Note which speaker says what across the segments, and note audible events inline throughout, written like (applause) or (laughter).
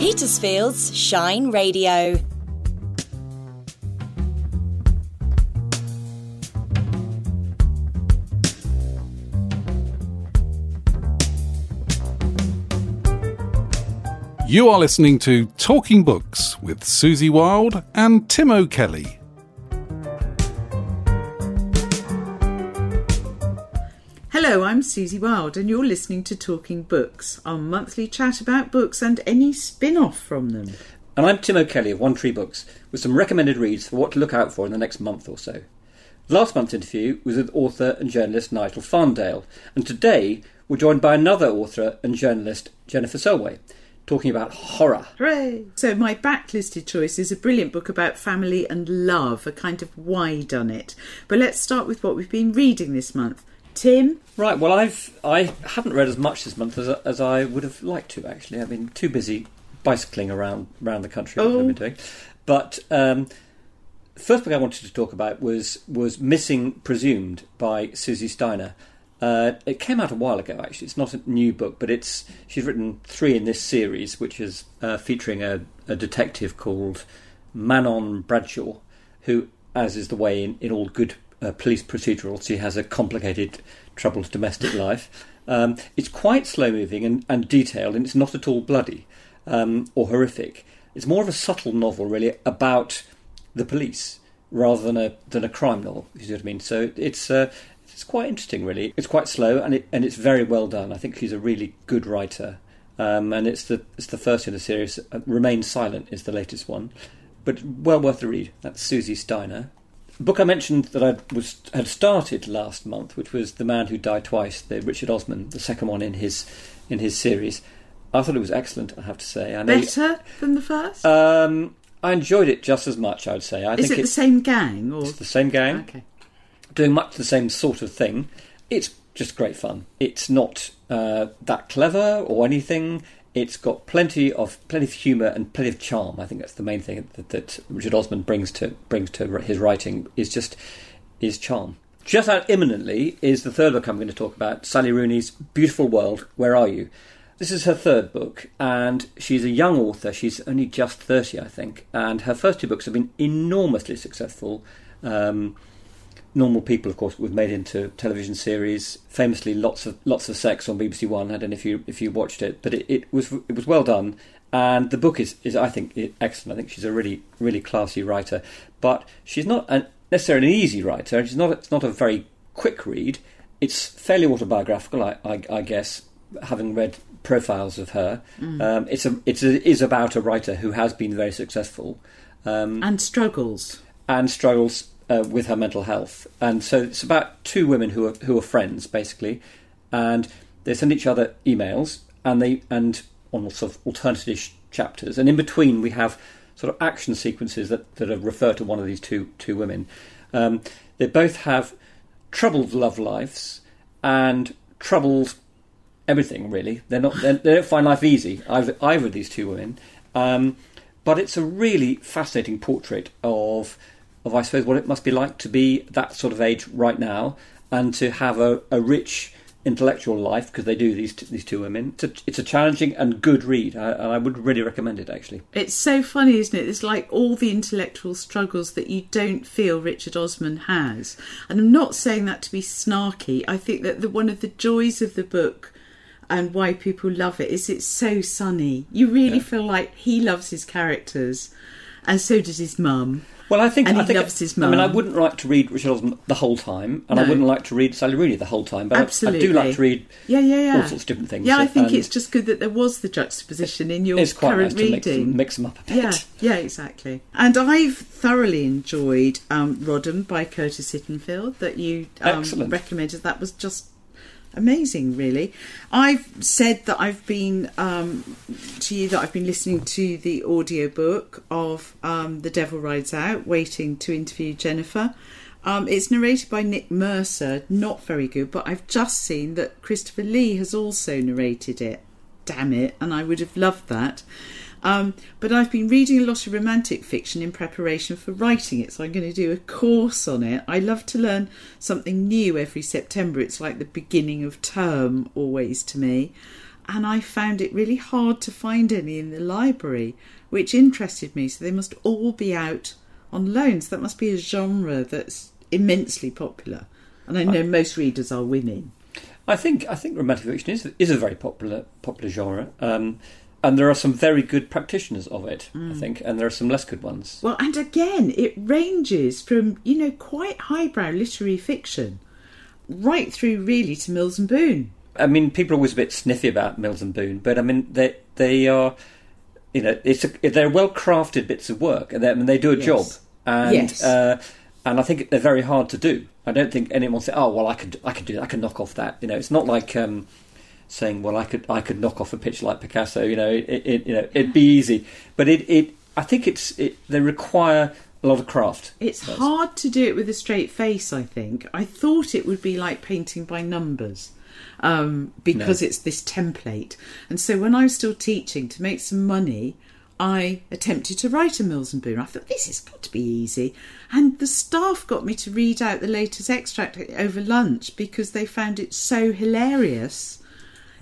Speaker 1: Petersfield's Shine Radio.
Speaker 2: You are listening to Talking Books with Susie Wild and Tim O'Kelly.
Speaker 3: Hello, I'm Susie Wild, and you're listening to Talking Books, our monthly chat about books and any spin off from them.
Speaker 4: And I'm Tim O'Kelly of One Tree Books with some recommended reads for what to look out for in the next month or so. Last month's interview was with author and journalist Nigel Farndale, and today we're joined by another author and journalist, Jennifer Selway talking about horror.
Speaker 3: Hooray! So, my backlisted choice is a brilliant book about family and love, a kind of why done it. But let's start with what we've been reading this month. Tim?
Speaker 4: Right, well, I've, I haven't read as much this month as, as I would have liked to, actually. I've been too busy bicycling around, around the country, oh. I've been doing. But um, first book I wanted to talk about was, was Missing Presumed by Susie Steiner. Uh, it came out a while ago, actually. It's not a new book, but it's she's written three in this series, which is uh, featuring a, a, detective called Manon Bradshaw, who, as is the way in, in all good uh, police procedurals, she has a complicated, troubled domestic (laughs) life. Um, it's quite slow moving and, and, detailed, and it's not at all bloody um, or horrific. It's more of a subtle novel, really, about the police rather than a than a crime novel. You see what I mean? So it's uh, it's quite interesting, really. It's quite slow and it and it's very well done. I think she's a really good writer, um, and it's the it's the first in the series. Uh, Remain Silent is the latest one, but well worth the read. That's Susie Steiner. The book I mentioned that I was had started last month, which was The Man Who Died Twice, the Richard Osman, the second one in his in his series. I thought it was excellent. I have to say,
Speaker 3: I better than the first.
Speaker 4: Um, I enjoyed it just as much. I would say. I
Speaker 3: is
Speaker 4: think
Speaker 3: it the same gang or
Speaker 4: it's the same gang?
Speaker 3: Okay
Speaker 4: doing much the same sort of thing. It's just great fun. It's not uh, that clever or anything. It's got plenty of plenty of humour and plenty of charm. I think that's the main thing that, that Richard Osman brings to brings to his writing is just is charm. Just out imminently is the third book I'm going to talk about, Sally Rooney's Beautiful World. Where are you? This is her third book, and she's a young author. She's only just 30, I think, and her first two books have been enormously successful. Um, Normal People, of course, was made into television series. Famously, lots of lots of sex on BBC One. I don't know if you if you watched it, but it, it was it was well done. And the book is, is I think excellent. I think she's a really really classy writer, but she's not an, necessarily an easy writer. She's not it's not a very quick read. It's fairly autobiographical, I, I, I guess, having read profiles of her. Mm. Um, it's a it's a, is about a writer who has been very successful
Speaker 3: um, and struggles
Speaker 4: and struggles uh, with her mental health. And so it's about two women who are who are friends basically, and they send each other emails and they and on sort of alternative chapters, and in between we have sort of action sequences that that refer to one of these two two women. Um, they both have troubled love lives and troubled everything really. They're not they're, they don't find life easy either, either of these two women. Um, but it's a really fascinating portrait of of, I suppose, what it must be like to be that sort of age right now and to have a, a rich intellectual life because they do these t- these two women. It's a, it's a challenging and good read, I, and I would really recommend it. Actually,
Speaker 3: it's so funny, isn't it? It's like all the intellectual struggles that you don't feel Richard Osman has, and I'm not saying that to be snarky. I think that the, one of the joys of the book. And why people love it is it's so sunny. You really yeah. feel like he loves his characters, and so does his mum.
Speaker 4: Well, I think
Speaker 3: and
Speaker 4: I think,
Speaker 3: loves his mum.
Speaker 4: I mean, I wouldn't like to read Richard Osman the whole time, and
Speaker 3: No.
Speaker 4: I wouldn't like to read Sally Rooney the whole time. But I- I, do like to read
Speaker 3: Yeah, yeah, yeah.
Speaker 4: all sorts of different things.
Speaker 3: Yeah, I think
Speaker 4: and
Speaker 3: it's just good that there was the juxtaposition in your
Speaker 4: it's quite
Speaker 3: current
Speaker 4: nice to mix
Speaker 3: reading.
Speaker 4: them, mix them up a bit.
Speaker 3: Yeah, yeah, exactly. And I've thoroughly enjoyed um, Rodham by Curtis Sittenfeld that you um, recommended. That was just amazing, really. I've said that I've been um, to you that I've been listening to the audiobook of um, The Devil Rides Out, waiting to interview Jennifer. Um, it's narrated by Nick Mercer, not very good, but I've just seen that Christopher Lee has also narrated it. Damn it, and I would have loved that. Um, but I've been reading a lot of romantic fiction in preparation for writing it, so I'm going to do a course on it. I love to learn something new every September. It's like the beginning of term always to me. and I found it really hard to find any in the library, which interested me. So they must all be out on loans. That must be a genre that's immensely popular. And I know most readers are women.
Speaker 4: I think I think romantic fiction is is a very popular popular genre, um, and there are some very good practitioners of it. I think, and there are some less good ones.
Speaker 3: Well, and again, it ranges from, you know, quite highbrow literary fiction right through really to Mills and Boon.
Speaker 4: I mean, people are always a bit sniffy about Mills and Boon, but I mean they they are, you know, it's a, they're well crafted bits of work, and they, I mean, they do a
Speaker 3: Yes.
Speaker 4: job, and
Speaker 3: Yes.
Speaker 4: uh, and I think they're very hard to do. I don't think anyone say, "Oh, well, I could I could do that. I can knock off that." You know, it's not like um, saying, "Well, I could I could knock off a picture like Picasso." You know, it, it you know it'd be easy, but it it I think it's it, they require a lot of craft.
Speaker 3: It's hard to do it with a straight face, I think. I thought it would be like painting by numbers um, because
Speaker 4: No.
Speaker 3: it's this template. And so when I was still teaching to make some money, I attempted to write a Mills and Boon. I thought this has got to be easy. And the staff got me to read out the latest extract over lunch because they found it so hilarious.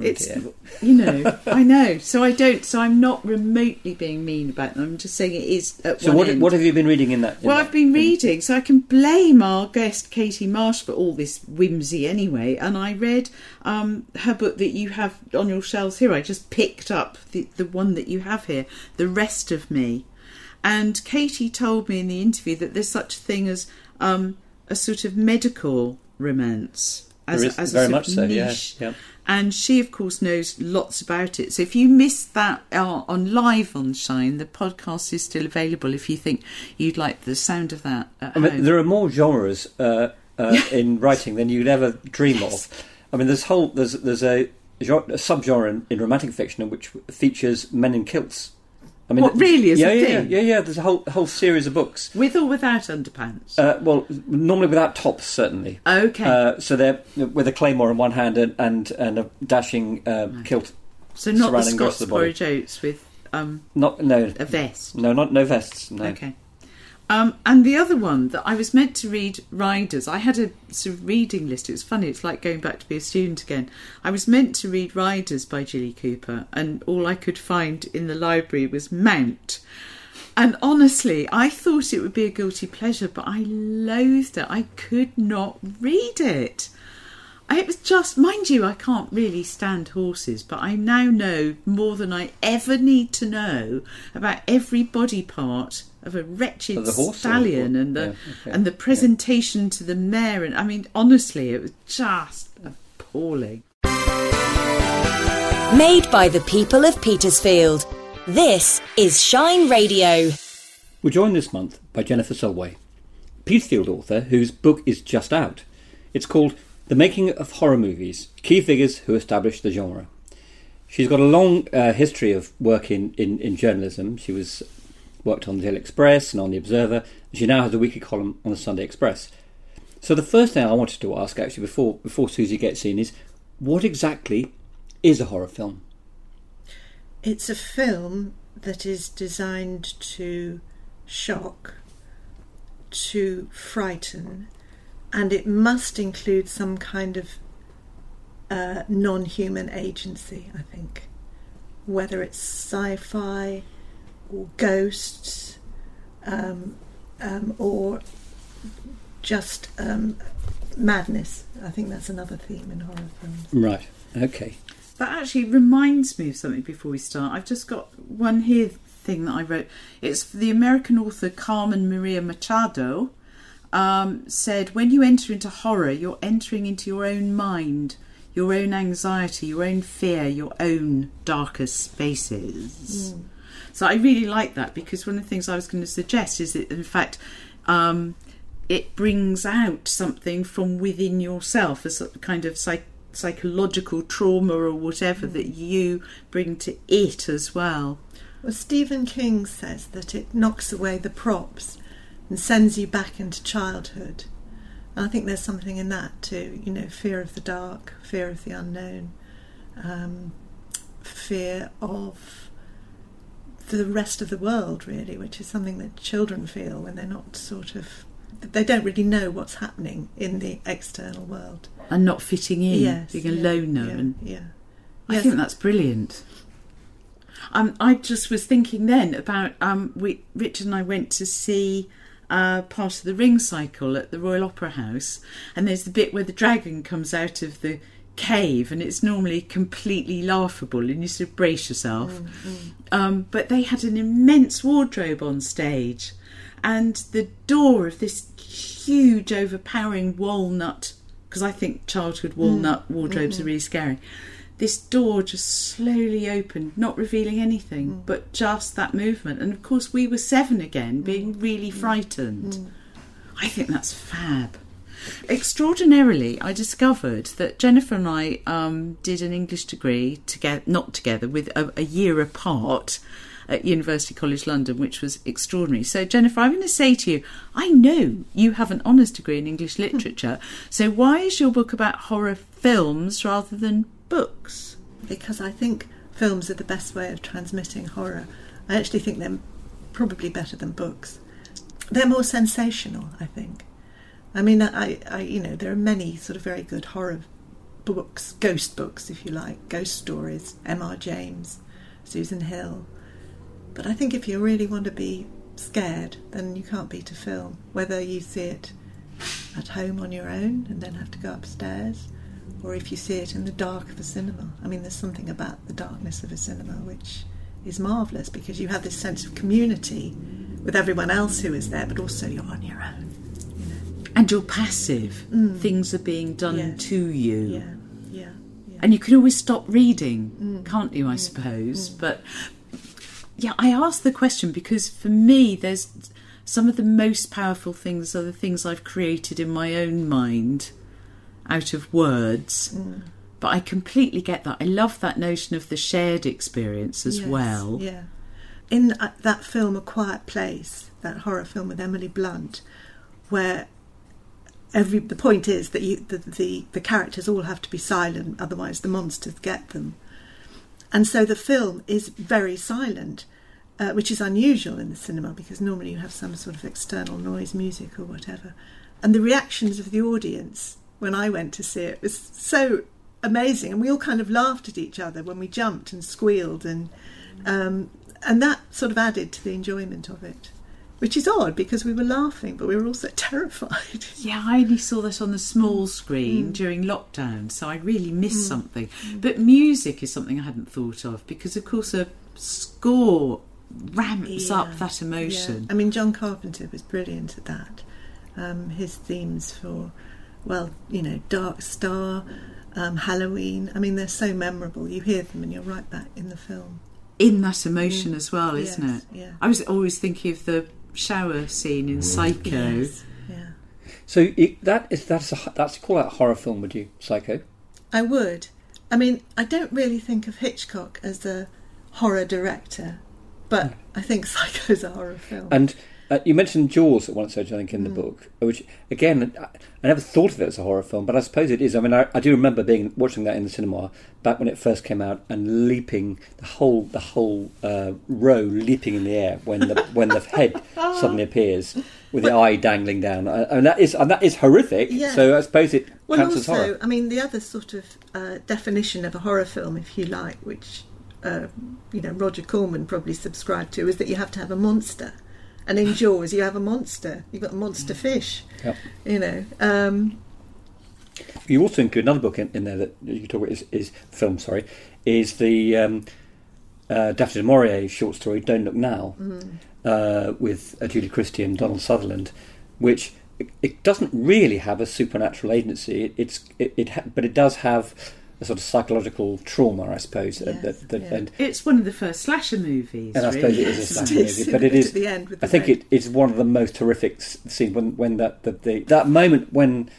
Speaker 3: It's,
Speaker 4: dear.
Speaker 3: you know, (laughs) I know. So I don't, so I'm not remotely being mean about them. I'm just saying it is
Speaker 4: So what
Speaker 3: end.
Speaker 4: what have you been reading in that? in
Speaker 3: Well,
Speaker 4: that-
Speaker 3: I've been reading, so I can blame our guest Katie Marsh for all this whimsy anyway. And I read um, her book that you have on your shelves here. I just picked up the, the one that you have here, The Rest of Me. And Katie told me in the interview that there's such a thing as um, a sort of medical romance. As,
Speaker 4: is,
Speaker 3: as a
Speaker 4: very much so,
Speaker 3: niche.
Speaker 4: yeah.
Speaker 3: And she, of course, knows lots about it. So if you missed that uh, on live on Shine, the podcast is still available if you think you'd like the sound of that at
Speaker 4: I mean, there are more genres uh, uh, (laughs) in writing than you'd ever dream of. I mean, there's whole there's there's a, gen- a subgenre in, in romantic fiction which features men in kilts. I mean,
Speaker 3: What, really, is
Speaker 4: yeah, yeah,
Speaker 3: thing?
Speaker 4: yeah, yeah. There's a whole whole series of books.
Speaker 3: With or without underpants?
Speaker 4: Uh, well, normally without tops, certainly.
Speaker 3: okay.
Speaker 4: Uh, so they're with a claymore in one hand and and, and a dashing uh, kilt.
Speaker 3: so not the Scots
Speaker 4: the body.
Speaker 3: porridge oats with um,
Speaker 4: Not no
Speaker 3: a vest.
Speaker 4: no not no vests. No.
Speaker 3: Okay. Um, and the other one that I was meant to read Riders, I had a sort of reading list. It was funny, it's like going back to be a student again. I was meant to read Riders by Jilly Cooper, and all I could find in the library was Mount. And honestly, I thought it would be a guilty pleasure, but I loathed it. I could not read it. It was just, mind you, I can't really stand horses, but I now know more than I ever need to know about every body part of a wretched
Speaker 4: Of the
Speaker 3: stallion and the
Speaker 4: yeah, okay,
Speaker 3: and the presentation to the mare. And I mean, honestly, it was just appalling.
Speaker 1: Made by the people of Petersfield. This is Shine Radio.
Speaker 4: We're joined this month by Jennifer Selway, Petersfield author whose book is just out. It's called The Making of Horror Movies Key Figures Who Established the Genre. She's got a long uh, history of work in, in, in journalism. She was worked on the Daily Express and on the Observer. She now has a weekly column on the Sunday Express. So the first thing I wanted to ask, actually, before before Susie gets in, is what exactly is a horror film?
Speaker 5: It's a film that is designed to shock, to frighten, and it must include some kind of uh, non human agency, I think. Whether it's sci fi or ghosts um, um, or just um, madness. I think that's another theme in horror films.
Speaker 4: Right. Okay.
Speaker 3: That actually reminds me of something before we start. I've just got one here thing that I wrote. It's for the American author Carmen Maria Machado. Um, said, when you enter into horror, you're entering into your own mind, your own anxiety, your own fear, your own darkest spaces. So I really like that because one of the things I was going to suggest is that, in fact, um, it brings out something from within yourself, a sort of kind of psych- psychological trauma or whatever that you bring to it as well.
Speaker 5: Well, Stephen King says that it knocks away the props and sends you back into childhood. And I think there's something in that too. You know, fear of the dark, fear of the unknown, um, fear of the rest of the world, really, which is something that children feel when they're not sort of. They don't really know what's happening in the external world.
Speaker 3: And not fitting in,
Speaker 5: yes,
Speaker 3: being a
Speaker 5: yeah,
Speaker 3: loner.
Speaker 5: yeah,
Speaker 3: and
Speaker 5: yeah.
Speaker 3: I
Speaker 5: Yes.
Speaker 3: think that's brilliant. Um, I just was thinking then about um, we Richard and I went to see uh, part of the Ring Cycle at the Royal Opera House, and there's the bit where the dragon comes out of the cave, and it's normally completely laughable, and you sort of brace yourself. Um, but they had an immense wardrobe on stage, and the door of this huge, overpowering walnut, because I think childhood walnut wardrobes are really scary. This door just slowly opened, not revealing anything, mm. but just that movement. And of course, we were seven again, mm. being really mm. frightened. I think that's fab. Extraordinarily, I discovered that Jennifer and I um, did an English degree together, not together, with a, a year apart at University College London, which was extraordinary. So, Jennifer, I'm going to say to you, I know you have an honours degree in English literature. (laughs) So, why is your book about horror films rather than books?
Speaker 5: because I think films are the best way of transmitting horror. I actually think they're probably better than books. They're more sensational, I think. I mean, I, I, you know, there are many sort of very good horror books, ghost books, if you like, ghost stories. M.R. James, Susan Hill. But I think if you really want to be scared, then you can't beat a film. Whether you see it at home on your own and then have to go upstairs, or if you see it in the dark of a cinema. I mean, there's something about the darkness of a cinema which is marvellous because you have this sense of community with everyone else who is there, but also you're on your own.
Speaker 3: And you're passive. Mm. Things are being done
Speaker 5: Yes.
Speaker 3: to you.
Speaker 5: Yeah, yeah, yeah.
Speaker 3: And you can always stop reading, mm. can't you, I mm. suppose? But yeah, I asked the question because for me, there's some of the most powerful things are the things I've created in my own mind out of words. But I completely get that. I love that notion of the shared experience as
Speaker 5: Yes,
Speaker 3: well.
Speaker 5: Yeah. In uh, that film, A Quiet Place, that horror film with Emily Blunt, where every the point is that you the, the the characters all have to be silent, otherwise the monsters get them, and so the film is very silent. Uh, which is unusual in the cinema because normally you have some sort of external noise, music, or whatever. And the reactions of the audience when I went to see it It was so amazing, and we all kind of laughed at each other when we jumped and squealed, and um, and that sort of added to the enjoyment of it, which is odd because we were laughing, but we were also (laughs) terrified.
Speaker 3: Yeah, I only saw that on the small screen during lockdown, so I really missed something. But music is something I hadn't thought of because, of course, a score ramps
Speaker 5: Yeah,
Speaker 3: up that emotion.
Speaker 5: Yeah. I mean, John Carpenter was brilliant at that. Um, his themes for, well, you know, Dark Star, um, Halloween. I mean, they're so memorable. You hear them and you're right back in the film.
Speaker 3: In that emotion as well, isn't
Speaker 5: Yes,
Speaker 3: it?
Speaker 5: yeah.
Speaker 3: I was always thinking of the shower scene in Psycho.
Speaker 5: Yes, yeah.
Speaker 4: So it, that is that's a, that's call that a horror film, would you? Psycho.
Speaker 5: I would. I mean, I don't really think of Hitchcock as a horror director, but I think (laughs) Psycho's a horror film.
Speaker 4: And uh, you mentioned Jaws at one stage, I think, in the book, which again, I, I never thought of it as a horror film, but I suppose it is. I mean, I, I do remember being watching that in the cinema back when it first came out and leaping the whole the whole uh, row leaping in the air when the (laughs) when the head suddenly appears with the eye dangling down, Uh, and that is and that is horrific.
Speaker 5: Yeah.
Speaker 4: So I suppose it
Speaker 5: Well,
Speaker 4: counts as
Speaker 5: also,
Speaker 4: horror.
Speaker 5: I mean, the other sort of uh, definition of a horror film, if you like, which uh, you know Roger Corman probably subscribed to, is that you have to have a monster. And in Jaws, you have a monster. You've got a monster fish.
Speaker 4: Yep.
Speaker 5: You know, um,
Speaker 4: You also include another book in, in there that you talk about is, is film. Sorry, is the um, uh, Daphne du Maurier short story "Don't Look Now" uh, with uh, Julie Christie and Donald Sutherland, which it, it doesn't really have a supernatural agency. It, it's it, it ha- but it does have a sort of psychological trauma, I suppose. uh,
Speaker 5: Yes,
Speaker 4: that, that,
Speaker 5: yeah.
Speaker 4: and,
Speaker 3: It's one of the first slasher movies.
Speaker 4: and I suppose it is a slasher movie, but it
Speaker 5: at
Speaker 4: is
Speaker 5: the end with
Speaker 4: I think
Speaker 5: red-
Speaker 4: it is one of the most horrific s- scenes when when that that the that moment when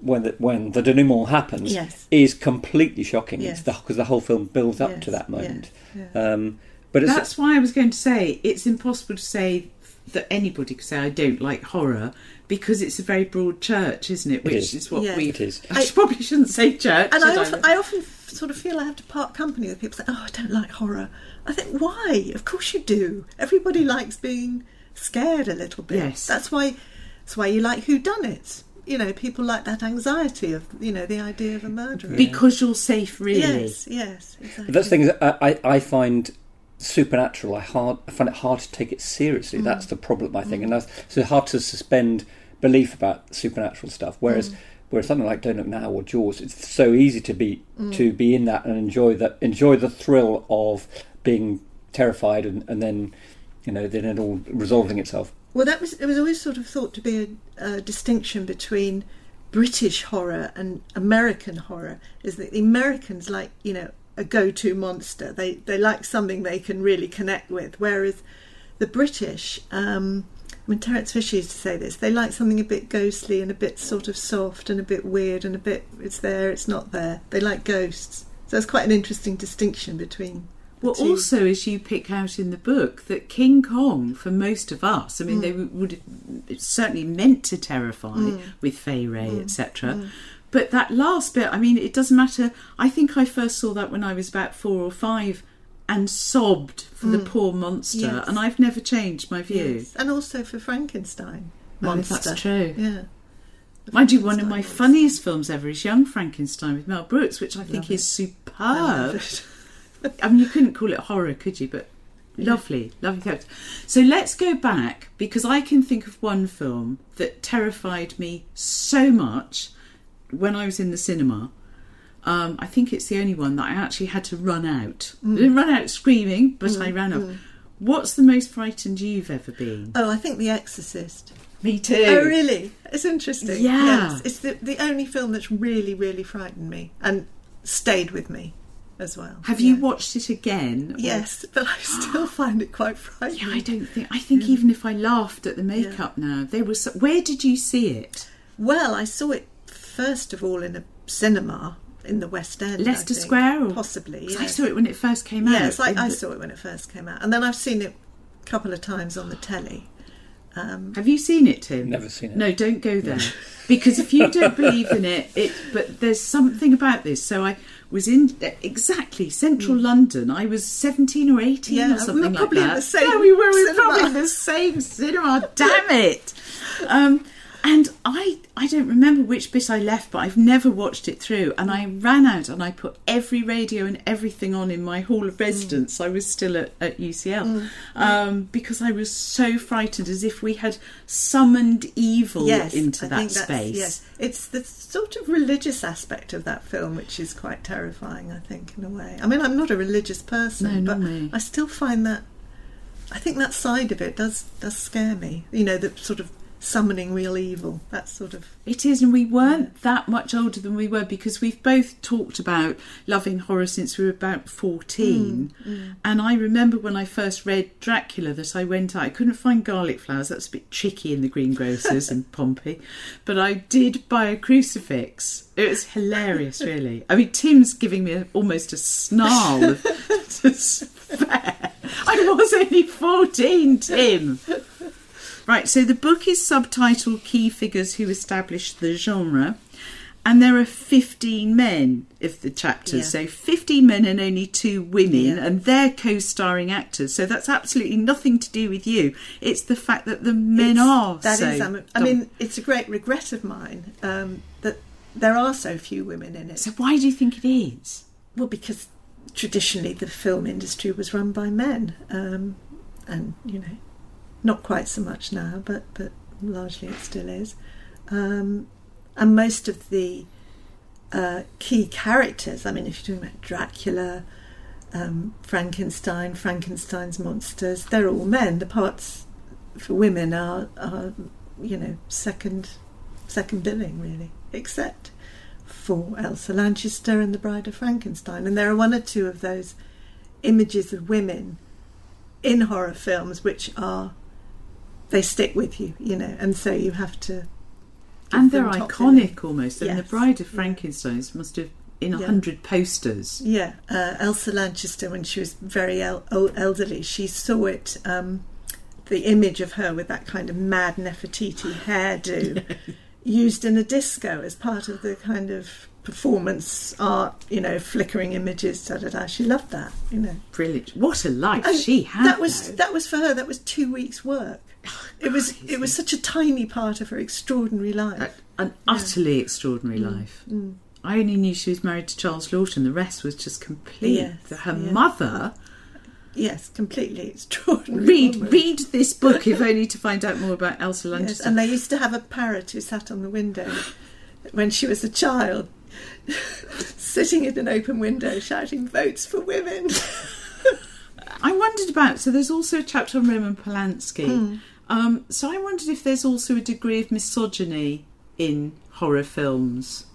Speaker 4: when the, when the denouement happens
Speaker 5: Yes.
Speaker 4: is completely shocking.
Speaker 5: Yes.
Speaker 4: It's the because the whole film builds up
Speaker 5: Yes,
Speaker 4: to that moment.
Speaker 5: yeah, yeah.
Speaker 4: Um, but it's
Speaker 3: That's why I was going to say it's impossible to say that anybody could say I don't like horror because it's a very broad church, isn't it? Which
Speaker 4: is.
Speaker 3: is. what
Speaker 5: Yeah.
Speaker 3: we.
Speaker 4: It is.
Speaker 3: I, probably shouldn't say church.
Speaker 5: and I often, I often sort of feel I have to part company with people say, "Oh, I don't like horror." I think, why? Of course you do. Everybody likes being scared a little bit.
Speaker 3: Yes.
Speaker 5: that's why. That's why you like Who Done It. you know people like that anxiety of you know the idea of a murderer.
Speaker 3: Because you're safe, really.
Speaker 5: Yes, yes, exactly.
Speaker 4: But that's the thing is, I, I, I find supernatural. I hard. I find it hard to take it seriously. That's mm. the problem, I think, mm. and that's so hard to suspend belief about supernatural stuff. Whereas, mm. whereas something like Don't Look Now or Jaws, it's so easy to be to be in that and enjoy that, enjoy the thrill of being terrified, and, and then, you know, then it all resolving itself.
Speaker 5: Well, that was it was always sort of thought to be a, a distinction between British horror and American horror. Is that the Americans like you know a go-to monster? They they like something they can really connect with, whereas the British. Um, I mean, Terence Fisher used to say this. They like something a bit ghostly and a bit sort of soft and a bit weird and a bit it's there, it's not there. They like ghosts. So it's quite an interesting distinction between.
Speaker 3: Well,
Speaker 5: two.
Speaker 3: also, as you pick out in the book, that King Kong, for most of us, I mean, mm. they w- would it's certainly meant to terrify mm. with Fay Wray, etc. But that last bit, I mean, it doesn't matter. I think I first saw that when I was about four or five and sobbed for the mm. poor monster,
Speaker 5: Yes.
Speaker 3: and I've never changed my view.
Speaker 5: Yes. and also for Frankenstein. Monster.
Speaker 3: that's true.
Speaker 5: Yeah.
Speaker 3: Mind you, one of my funniest films ever is Young Frankenstein with Mel Brooks, which I think
Speaker 5: Love
Speaker 3: is
Speaker 5: it.
Speaker 3: Superb.
Speaker 5: it. (laughs)
Speaker 3: I mean, you couldn't call it horror, could you? But lovely, lovely character. So let's go back because I can think of one film that terrified me so much when I was in the cinema. Um, I think it's the only one that I actually had to run out. I mm. didn't run out screaming, but I mm, ran out. Mm. What's the most frightened you've ever been?
Speaker 5: Oh, I think The Exorcist.
Speaker 3: Me too.
Speaker 5: Oh, really? It's interesting.
Speaker 3: Yeah.
Speaker 5: Yes. It's the, the only film that's really, really frightened me and stayed with me as well.
Speaker 3: Have you watched it again? or-
Speaker 5: Yes, but I still (gasps) find it quite frightening.
Speaker 3: Yeah, I don't think. I think even if I laughed at the makeup now, they were. So, where did you see it?
Speaker 5: Well, I saw it first of all in a cinema in the West End.
Speaker 3: Leicester
Speaker 5: think.
Speaker 3: Square, or
Speaker 5: Possibly.
Speaker 3: 'Cause
Speaker 5: Yes.
Speaker 3: I saw it when it first came out.
Speaker 5: Yes, I, I
Speaker 3: And-
Speaker 5: saw it when it first came out. And then I've seen it a couple of times on the telly. Um,
Speaker 3: Have you seen it, Tim?
Speaker 4: Never seen it.
Speaker 3: No, don't go there. (laughs) because if you don't believe in it, it. But there's something about this. So I was in exactly central London. I was 17 or 18
Speaker 5: Mm. Yeah,
Speaker 3: or something like
Speaker 5: probably in
Speaker 3: that.
Speaker 5: the same
Speaker 3: yeah, we were. We were
Speaker 5: cinema.
Speaker 3: probably in the same cinema. Damn it! Um, and I, I don't remember which bit I left, but I've never watched it through. And I ran out and I put every radio and everything on in my hall
Speaker 5: Mm.
Speaker 3: of residence. I was still at, at UCL um, because I was so frightened, as if we had summoned evil
Speaker 5: yes,
Speaker 3: into
Speaker 5: I
Speaker 3: that space.
Speaker 5: Yes, it's the sort of religious aspect of that film which is quite terrifying. I think, in a way. I mean, I'm not a religious person,
Speaker 3: No,
Speaker 5: but
Speaker 3: me.
Speaker 5: I still find that. I think that side of it does does scare me. You know, the sort of summoning real evil. That sort of
Speaker 3: It is, and we weren't that much older than we were because we've both talked about loving horror since we were about 14. Mm, mm. And I remember when I first read Dracula that I went out, I couldn't find garlic flowers, that's a bit tricky in the greengrocers in (laughs) Pompey, but I did buy a crucifix. It was hilarious, really. I mean, Tim's giving me a, almost a snarl of (laughs) despair. I was only 14, Tim. Right, so the book is subtitled Key Figures Who Established the Genre, and there are 15 men of the chapters.
Speaker 5: Yeah.
Speaker 3: So 15 men and only two women,
Speaker 5: Yeah.
Speaker 3: and they're co starring actors. So that's absolutely nothing to do with you. It's the fact that the men
Speaker 5: It's-
Speaker 3: are.
Speaker 5: That
Speaker 3: so
Speaker 5: is, I mean, it's a great regret of mine um, that there are so few women in it.
Speaker 3: So why do you think it is?
Speaker 5: Well, because traditionally the film industry was run by men, um, and you know, not quite so much now, but but largely it still is. Um, and most of the uh, key characters, I mean, if you're talking about Dracula, um, Frankenstein, Frankenstein's monsters, they're all men. The parts for women are, are you know, second second billing really, except for Elsa Lanchester and the Bride of Frankenstein. And there are one or two of those images of women in horror films which are they stick with you, you know, and so you have to.
Speaker 3: And they're iconic
Speaker 5: billing.
Speaker 3: almost. And the Bride of
Speaker 5: Yeah.
Speaker 3: Frankenstein must have in a
Speaker 5: Yeah.
Speaker 3: hundred posters.
Speaker 5: Yeah, uh, Elsa Lanchester, when she was very el- elderly, she saw it. Um, the image of her with that kind of mad Nefertiti hairdo, (laughs) used in a disco as part of the kind of performance art, you know, flickering images. Da da da. She loved that, you know.
Speaker 3: Brilliant. What a life
Speaker 5: And
Speaker 3: she had.
Speaker 5: that was
Speaker 3: though.
Speaker 5: that was for her. That was two weeks' work. (sighs) It was it was such a tiny part of her extraordinary life.
Speaker 3: an utterly extraordinary mm, life. Mm. I only knew she was married to Charles Laughton. The rest was just complete.
Speaker 5: Yes,
Speaker 3: Her
Speaker 5: yeah.
Speaker 3: mother.
Speaker 5: Yes, completely extraordinary.
Speaker 3: Read
Speaker 5: woman.
Speaker 3: read this book if (laughs) only to find out more about Elsa
Speaker 5: Yes, and they used to have a parrot who sat on the window when she was a child, (laughs) sitting in an open window shouting "Votes for women." (laughs)
Speaker 3: I wondered about. So there's also a chapter on Roman Polanski.
Speaker 5: Hmm.
Speaker 3: Um, so I wondered if there's also a degree of misogyny in horror films.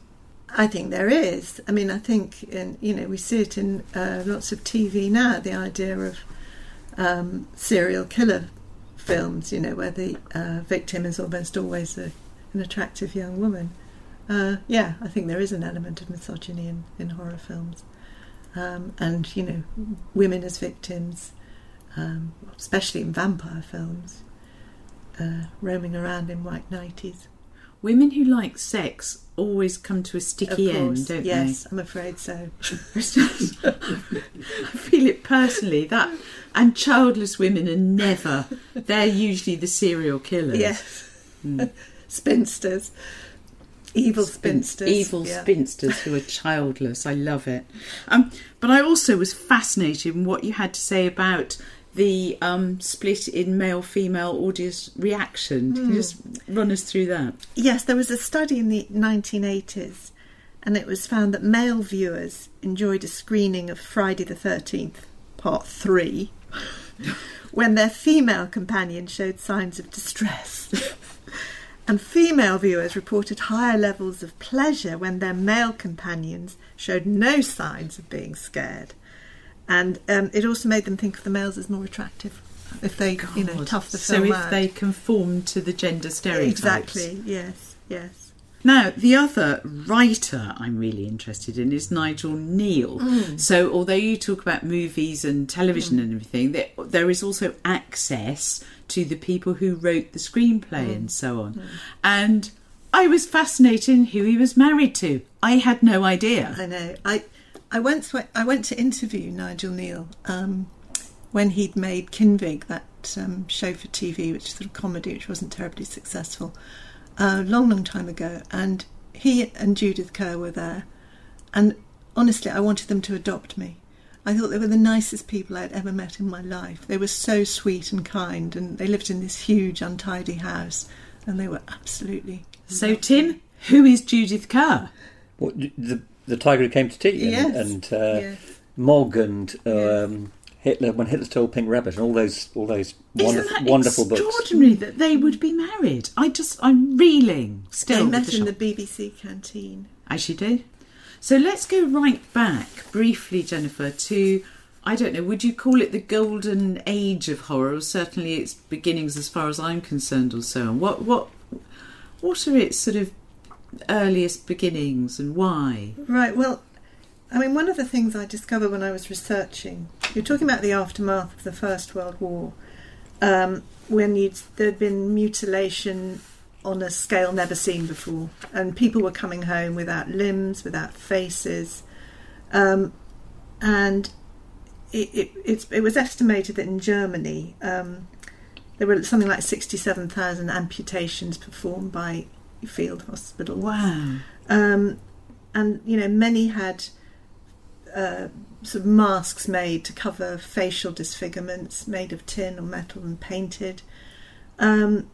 Speaker 5: I think there is. I mean, I think in, you know we see it in uh, lots of TV now. The idea of um, serial killer films, you know, where the uh, victim is almost always a, an attractive young woman. Uh, yeah, I think there is an element of misogyny in, in horror films, um, and you know, women as victims, um, especially in vampire films, uh, roaming around in white nighties.
Speaker 3: Women who like sex always come to a sticky end, don't they?
Speaker 5: yes, I'm afraid so. (laughs)
Speaker 3: I feel it personally. That and childless women are never. They're usually the serial killers.
Speaker 5: Yes. (laughs) spinsters. Evil
Speaker 3: Spin-
Speaker 5: spinsters.
Speaker 3: evil
Speaker 5: yeah.
Speaker 3: spinsters who are childless. I love it. (laughs) Um, but I also was fascinated in what you had to say about the um, split in male-female audience reaction. Can you just run us through that?
Speaker 5: Yes, there was a study in the 1980s, and it was found that male viewers enjoyed a screening of Friday the 13th, Part 3, (laughs) when their female companion showed signs of distress. (laughs) and female viewers reported higher levels of pleasure when their male companions showed no signs of being scared. And um, it also made them think of the males as more attractive if they, you know, tough the film so
Speaker 3: if
Speaker 5: out.
Speaker 3: they conform to the gender stereotypes.
Speaker 5: Exactly, yes, yes.
Speaker 3: Now, the other writer I'm really interested in is Nigel Kneale.
Speaker 5: Mm.
Speaker 3: So, although you talk about movies and television and everything, there, there is also access to the people who wrote the screenplay
Speaker 5: Mm.
Speaker 3: and so on. And I was fascinated in who he was married to. I had no idea.
Speaker 5: I know. I I went, I went to interview Nigel Kneale um, when he'd made Kinvig, that um, show for TV, which is sort of comedy, which wasn't terribly successful, a long, long time ago. And he and Judith Kerr were there. And honestly, I wanted them to adopt me. I thought they were the nicest people I'd ever met in my life. They were so sweet and kind, and they lived in this huge, untidy house, and they were absolutely.
Speaker 3: So, Tim, who is Judith Kerr?
Speaker 4: What, the the tiger who came to tea and,
Speaker 5: Yes,
Speaker 4: and uh,
Speaker 5: yes.
Speaker 4: Mog and
Speaker 5: Yes.
Speaker 4: um, Hitler when Hitler stole Pink Rabbit and all those all those
Speaker 3: Isn't
Speaker 4: wonderful,
Speaker 3: that
Speaker 4: wonderful books.
Speaker 3: extraordinary that they would be married? I just, I'm reeling still.
Speaker 5: They met
Speaker 3: the
Speaker 5: in
Speaker 3: shock.
Speaker 5: the BBC canteen.
Speaker 3: As you do. So let's go right back briefly, Jennifer, to I don't know, would you call it the golden age of horror? Or certainly its beginnings as far as I'm concerned or so on. What what what are its sort of earliest beginnings and why?
Speaker 5: Right, well, I mean, one of the things I discovered when I was researching, you're talking about the aftermath of the First World War, um, when there'd been mutilation on a scale never seen before, and people were coming home without limbs, without faces, um, and it, it, it's, it was estimated that in Germany um, there were something like 67,000 amputations performed by field hospitals.
Speaker 3: Wow.
Speaker 5: Um, and you know, many had uh, sort of masks made to cover facial disfigurements, made of tin or metal and painted. Um,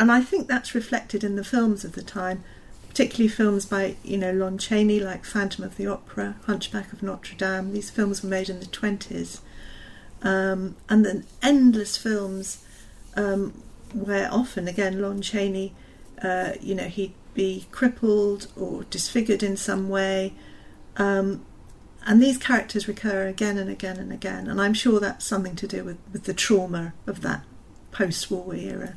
Speaker 5: and I think that's reflected in the films of the time, particularly films by you know Lon Chaney, like Phantom of the Opera, Hunchback of Notre Dame. These films were made in the twenties, um, and then endless films um, where often again Lon Chaney, uh, you know, he'd be crippled or disfigured in some way. Um, and these characters recur again and again and again, and I'm sure that's something to do with, with the trauma of that post war era,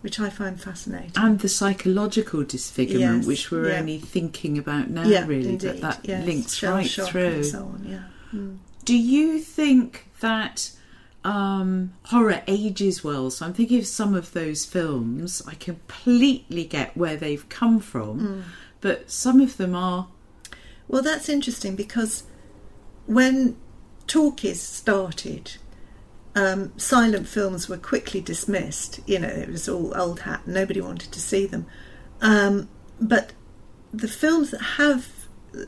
Speaker 5: which I find fascinating.
Speaker 3: And the psychological disfigurement,
Speaker 5: Yes,
Speaker 3: which we're
Speaker 5: yeah.
Speaker 3: only thinking about now,
Speaker 5: yeah,
Speaker 3: really,
Speaker 5: indeed,
Speaker 3: that that
Speaker 5: yes.
Speaker 3: links right through.
Speaker 5: so on. Yeah. Mm.
Speaker 3: Do you think that um, horror ages well? So I'm thinking of some of those films. I completely get where they've come from,
Speaker 5: Mm.
Speaker 3: but some of them are.
Speaker 5: Well, that's interesting because when talkies started, um, silent films were quickly dismissed. You know, it was all old hat. Nobody wanted to see them. Um, but the films that have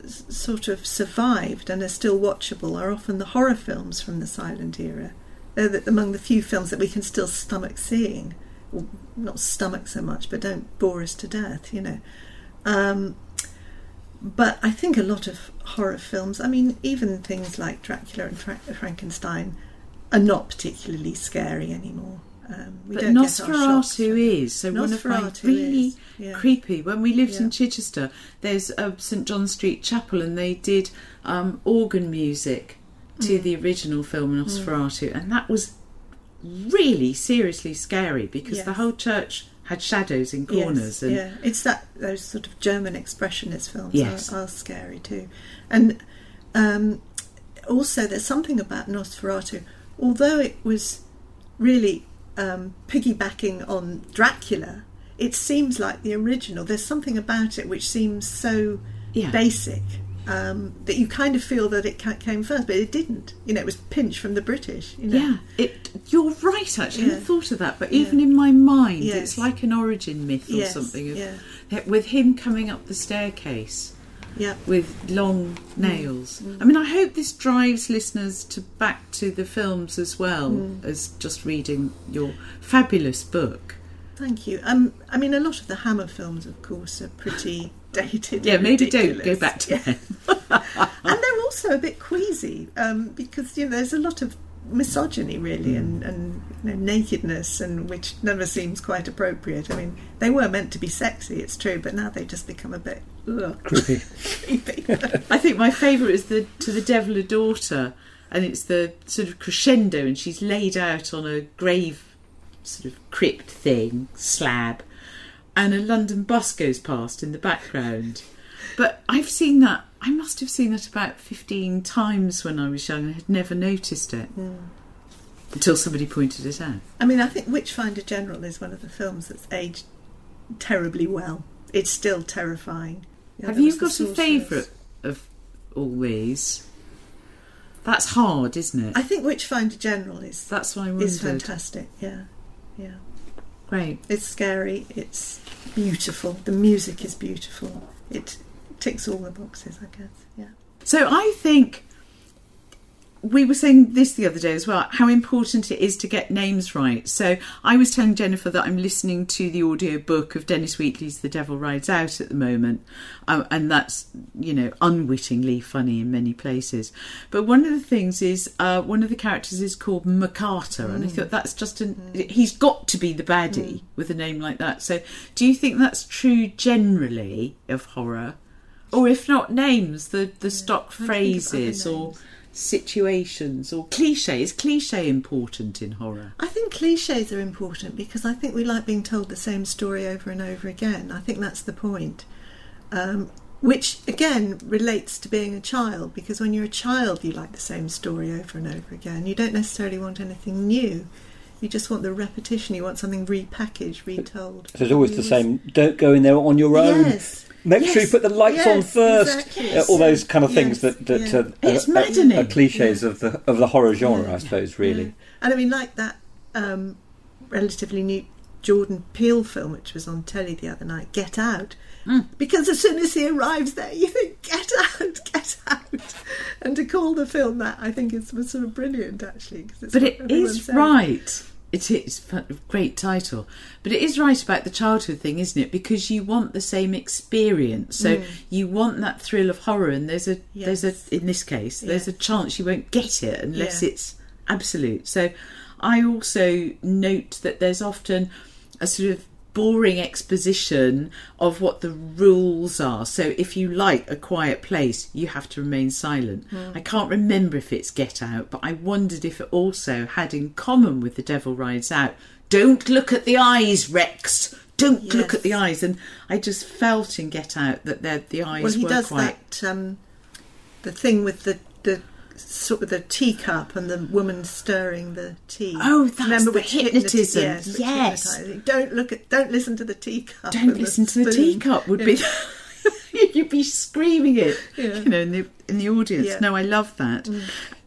Speaker 5: sort of survived and are still watchable are often the horror films from the silent era. They're the, among the few films that we can still stomach seeing. Well, not stomach so much, but don't bore us to death, you know. Um, but I think a lot of horror films, I mean, even things like Dracula and Fra- Frankenstein, are not particularly scary anymore. Um, we
Speaker 3: But
Speaker 5: don't get our
Speaker 3: Nosferatu is. So one of my
Speaker 5: Nosferatu
Speaker 3: really
Speaker 5: is, yeah.
Speaker 3: creepy. When we lived
Speaker 5: Yeah.
Speaker 3: in Chichester, there's a St John Street Chapel, and they did um, organ music to
Speaker 5: Mm.
Speaker 3: the original film Nosferatu, and that was really seriously scary because the whole church had shadows in corners.
Speaker 5: Yes,
Speaker 3: and
Speaker 5: yeah, it's that those sort of German expressionist films
Speaker 3: Yes.
Speaker 5: are, are scary too, and um, also there's something about Nosferatu. Although it was really um, piggybacking on Dracula, it seems like the original. There's something about it which seems so
Speaker 3: Yeah.
Speaker 5: basic um, that you kind of feel that it came first, but it didn't. You know, it was pinched from the British. You know?
Speaker 3: Yeah, it. You're right. Actually, I
Speaker 5: Yeah.
Speaker 3: hadn't thought of that. But even in my mind,
Speaker 5: Yes.
Speaker 3: it's like an origin myth or
Speaker 5: Yes,
Speaker 3: something. Of,
Speaker 5: yeah.
Speaker 3: With him coming up the staircase
Speaker 5: yeah.
Speaker 3: with long
Speaker 5: Mm.
Speaker 3: nails. I mean, I hope this drives listeners to back to the films as well
Speaker 5: Mm.
Speaker 3: as just reading your fabulous book.
Speaker 5: Thank you. Um, I mean, a lot of the Hammer films, of course, are pretty (laughs) dated.
Speaker 3: Yeah, maybe don't go back to
Speaker 5: Yeah.
Speaker 3: them. (laughs)
Speaker 5: and they're also a bit queasy um, because you know there's a lot of misogyny really and, and you know, nakedness and which never seems quite appropriate. I mean, they were meant to be sexy, it's true, but now they just become a bit ugh,
Speaker 4: Creepy.
Speaker 5: creepy. (laughs)
Speaker 3: I think my favourite is the To the Devil a Daughter, and it's the sort of crescendo, and she's laid out on a grave sort of crypt thing, slab, and a London bus goes past in the background. But I've seen that, I must have seen it about 15 times when I was young and had never noticed it until somebody pointed it out.
Speaker 5: I mean, I think Witchfinder General is one of the films that's aged terribly well. It's still terrifying. Know,
Speaker 3: Have you got a favourite of all these? That's hard, isn't it?
Speaker 5: I think Witchfinder General is
Speaker 3: That's what I wondered.
Speaker 5: is fantastic. Yeah, yeah.
Speaker 3: Great.
Speaker 5: It's scary. It's beautiful. The music is beautiful. It ticks all the boxes, I guess. Yeah.
Speaker 3: So I think we were saying this the other day as well how important it is to get names right. So I was telling Jennifer that I'm listening to the audio book of Dennis Wheatley's The Devil Rides Out at the moment, um, and that's you know unwittingly funny in many places. But one of the things is uh, one of the characters is called MacArthur, and I thought that's just an he's got to be the baddie with a name like that. So do you think that's true generally of horror? Or if not names, the, the stock
Speaker 5: trying to think of other
Speaker 3: phrases or
Speaker 5: names.
Speaker 3: Situations or cliche. Is cliche important in horror?
Speaker 5: I think cliches are important because I think we like being told the same story over and over again. I think that's the point. Um, which again relates to being a child because when you're a child, you like the same story over and over again. You don't necessarily want anything new. You just want the repetition. You want something repackaged, retold.
Speaker 4: So it's always
Speaker 5: You
Speaker 4: the same. Don't go in there on your own.
Speaker 5: Yes.
Speaker 4: Make sure you put the lights on first.
Speaker 5: exactly.
Speaker 4: Uh, all those kind of things
Speaker 5: Yes,
Speaker 4: that that
Speaker 5: yeah.
Speaker 4: uh,
Speaker 3: It's
Speaker 4: are- are-
Speaker 3: maddening.
Speaker 4: are cliches of the of the horror genre,
Speaker 5: Yeah.
Speaker 4: I suppose. Really.
Speaker 5: Yeah. And I mean, like that um, relatively new Jordan Peele film, which was on telly the other night, Get Out.
Speaker 3: Mm.
Speaker 5: Because as soon as he arrives there, you think, Get out, (laughs) get out. And to call the film that, I think is was sort of brilliant, actually. 'cause it's
Speaker 3: But
Speaker 5: what
Speaker 3: it
Speaker 5: everyone
Speaker 3: is
Speaker 5: says.
Speaker 3: right. It is a great title, but it is right about the childhood thing, isn't it? Because you want the same experience, so you want that thrill of horror, and there's a there's
Speaker 5: Mm.
Speaker 3: A in this case there's a chance you won't get it unless
Speaker 5: Yeah.
Speaker 3: it's absolute. So I also note that there's often a sort of boring exposition of what the rules are. So if you like a quiet place, you have to remain silent.
Speaker 5: Hmm.
Speaker 3: I can't remember if it's Get Out, but I wondered if it also had in common with The Devil Rides Out. Don't look at the eyes, Rex. Don't look at the eyes. And I just felt in Get Out that the, the eyes
Speaker 5: Well, he does
Speaker 3: quite.
Speaker 5: that, um, the thing with the, the sort of the teacup and the woman stirring the tea.
Speaker 3: Oh, that's
Speaker 5: Remember
Speaker 3: the
Speaker 5: which hypnoti-
Speaker 3: hypnotism.
Speaker 5: yes,
Speaker 3: Yes.
Speaker 5: Don't look at. Don't listen to the teacup.
Speaker 3: Don't
Speaker 5: and
Speaker 3: listen to the teacup would be. (laughs) You'd be screaming it,
Speaker 5: Yeah.
Speaker 3: you know, in the in the audience.
Speaker 5: Yeah.
Speaker 3: No, I love that.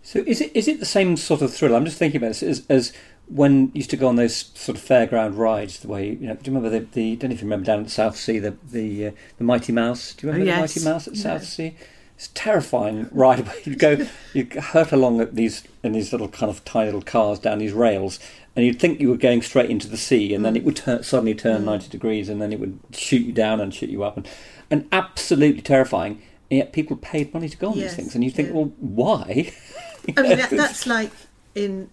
Speaker 4: So is it is it the same sort of thrill? I'm just thinking about this as, as when you used to go on those sort of fairground rides. The way you know, do you remember the, the don't know if you remember down at Southsea the the uh, the Mighty Mouse? Do you remember
Speaker 3: Oh,
Speaker 4: the. Mighty Mouse at
Speaker 3: No.
Speaker 4: Southsea? It's terrifying ride. where You'd go, you hurt along at these in these little kind of tiny little cars down these rails, and you'd think you were going straight into the sea, and then it would turn, suddenly turn mm. ninety degrees, and then it would shoot you down and shoot you up, and, and absolutely terrifying. And yet people paid money to go on
Speaker 5: Yes,
Speaker 4: these things, and you think,
Speaker 5: yeah.
Speaker 4: well, why? (laughs)
Speaker 5: I mean, that, that's like in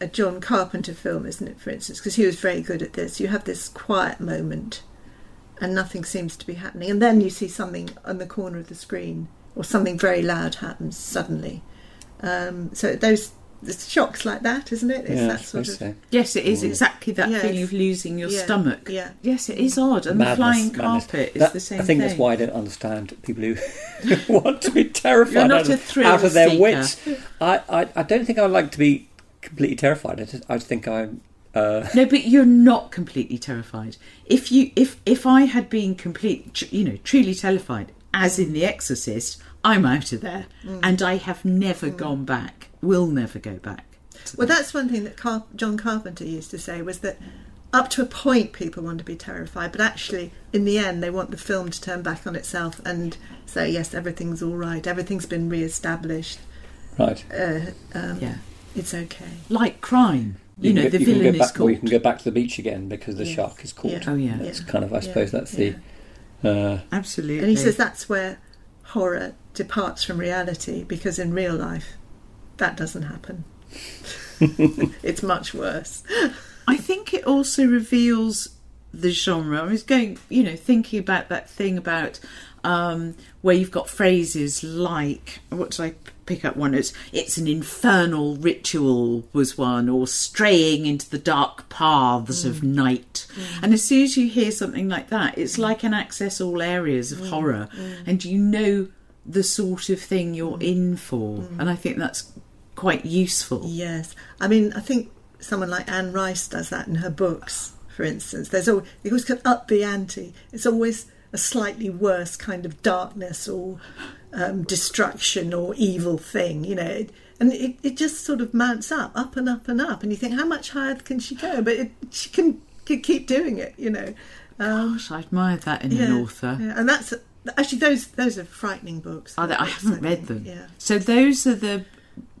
Speaker 5: a John Carpenter film, isn't it, for instance? Because he was very good at this. You have this quiet moment and nothing seems to be happening. And then you see something on the corner of the screen or something very loud happens suddenly. Um, so those the shocks like that, isn't it? It's
Speaker 4: yeah,
Speaker 5: that sort of.
Speaker 4: so.
Speaker 3: Yes, it is exactly that
Speaker 5: Yes.
Speaker 3: feeling of losing your
Speaker 5: Yeah,
Speaker 3: stomach.
Speaker 5: yeah.
Speaker 3: Yes, it is odd. And
Speaker 4: Madness,
Speaker 3: the flying
Speaker 4: madness.
Speaker 3: carpet is
Speaker 4: That-
Speaker 3: the same
Speaker 4: I think
Speaker 3: thing.
Speaker 4: that's why I don't understand people who (laughs) want to be terrified
Speaker 3: not
Speaker 4: out,
Speaker 3: a
Speaker 4: of,
Speaker 3: thrill
Speaker 4: out of their
Speaker 3: seeker.
Speaker 4: wits. I, I, I don't think I would like to be completely terrified. I, just, I think I'm. Uh,
Speaker 3: No, but you're not completely terrified. If you, if if I had been complete, you know, truly terrified, as in The Exorcist, I'm out of there,
Speaker 5: Mm.
Speaker 3: and I have never gone back. Will never go back.
Speaker 5: Well,
Speaker 3: that.
Speaker 5: that's one thing that Car- John Carpenter used to say was that up to a point people want to be terrified, but actually in the end they want the film to turn back on itself and say yes, everything's all right, everything's been re-established,
Speaker 4: right.
Speaker 5: uh, um,
Speaker 3: yeah,
Speaker 5: it's okay.
Speaker 3: like crime. You, know,
Speaker 4: can go-
Speaker 3: the
Speaker 4: can
Speaker 3: villain
Speaker 4: go
Speaker 3: is
Speaker 4: back, or you can go back to the beach again because the
Speaker 5: Yes.
Speaker 4: shark is caught.
Speaker 5: Yeah.
Speaker 3: Oh yeah,
Speaker 4: That's
Speaker 5: Yeah.
Speaker 4: kind of, I
Speaker 5: Yeah.
Speaker 4: suppose, that's
Speaker 5: Yeah.
Speaker 4: the. Uh,
Speaker 3: absolutely.
Speaker 5: And he says that's where horror departs from reality because in real life that doesn't happen. (laughs) it's much worse.
Speaker 3: I think it also reveals the genre. I was going, you know, thinking about that thing about um, where you've got phrases like, what did I pick up one? It's, it's an infernal ritual, was one, or straying into the dark paths of mm. night. Mm. And as soon as you hear something like that, it's mm. like an access all areas of horror, and you know the sort of thing you're in for. And I think that's quite useful.
Speaker 5: Yes, I mean I think someone like Anne Rice does that in her books. For instance, there's always it always can up the ante. It's always a slightly worse kind of darkness or um, destruction or evil thing, you know. It, and it, it just sort of mounts up, up and up and up, and you think, how much higher can she go? But it, she can, can keep doing it, you know. Um,
Speaker 3: Gosh, I admire that in an author.
Speaker 5: yeah, and that's actually those those are frightening books.
Speaker 3: Are they? I haven't read them.
Speaker 5: Yeah.
Speaker 3: So those are the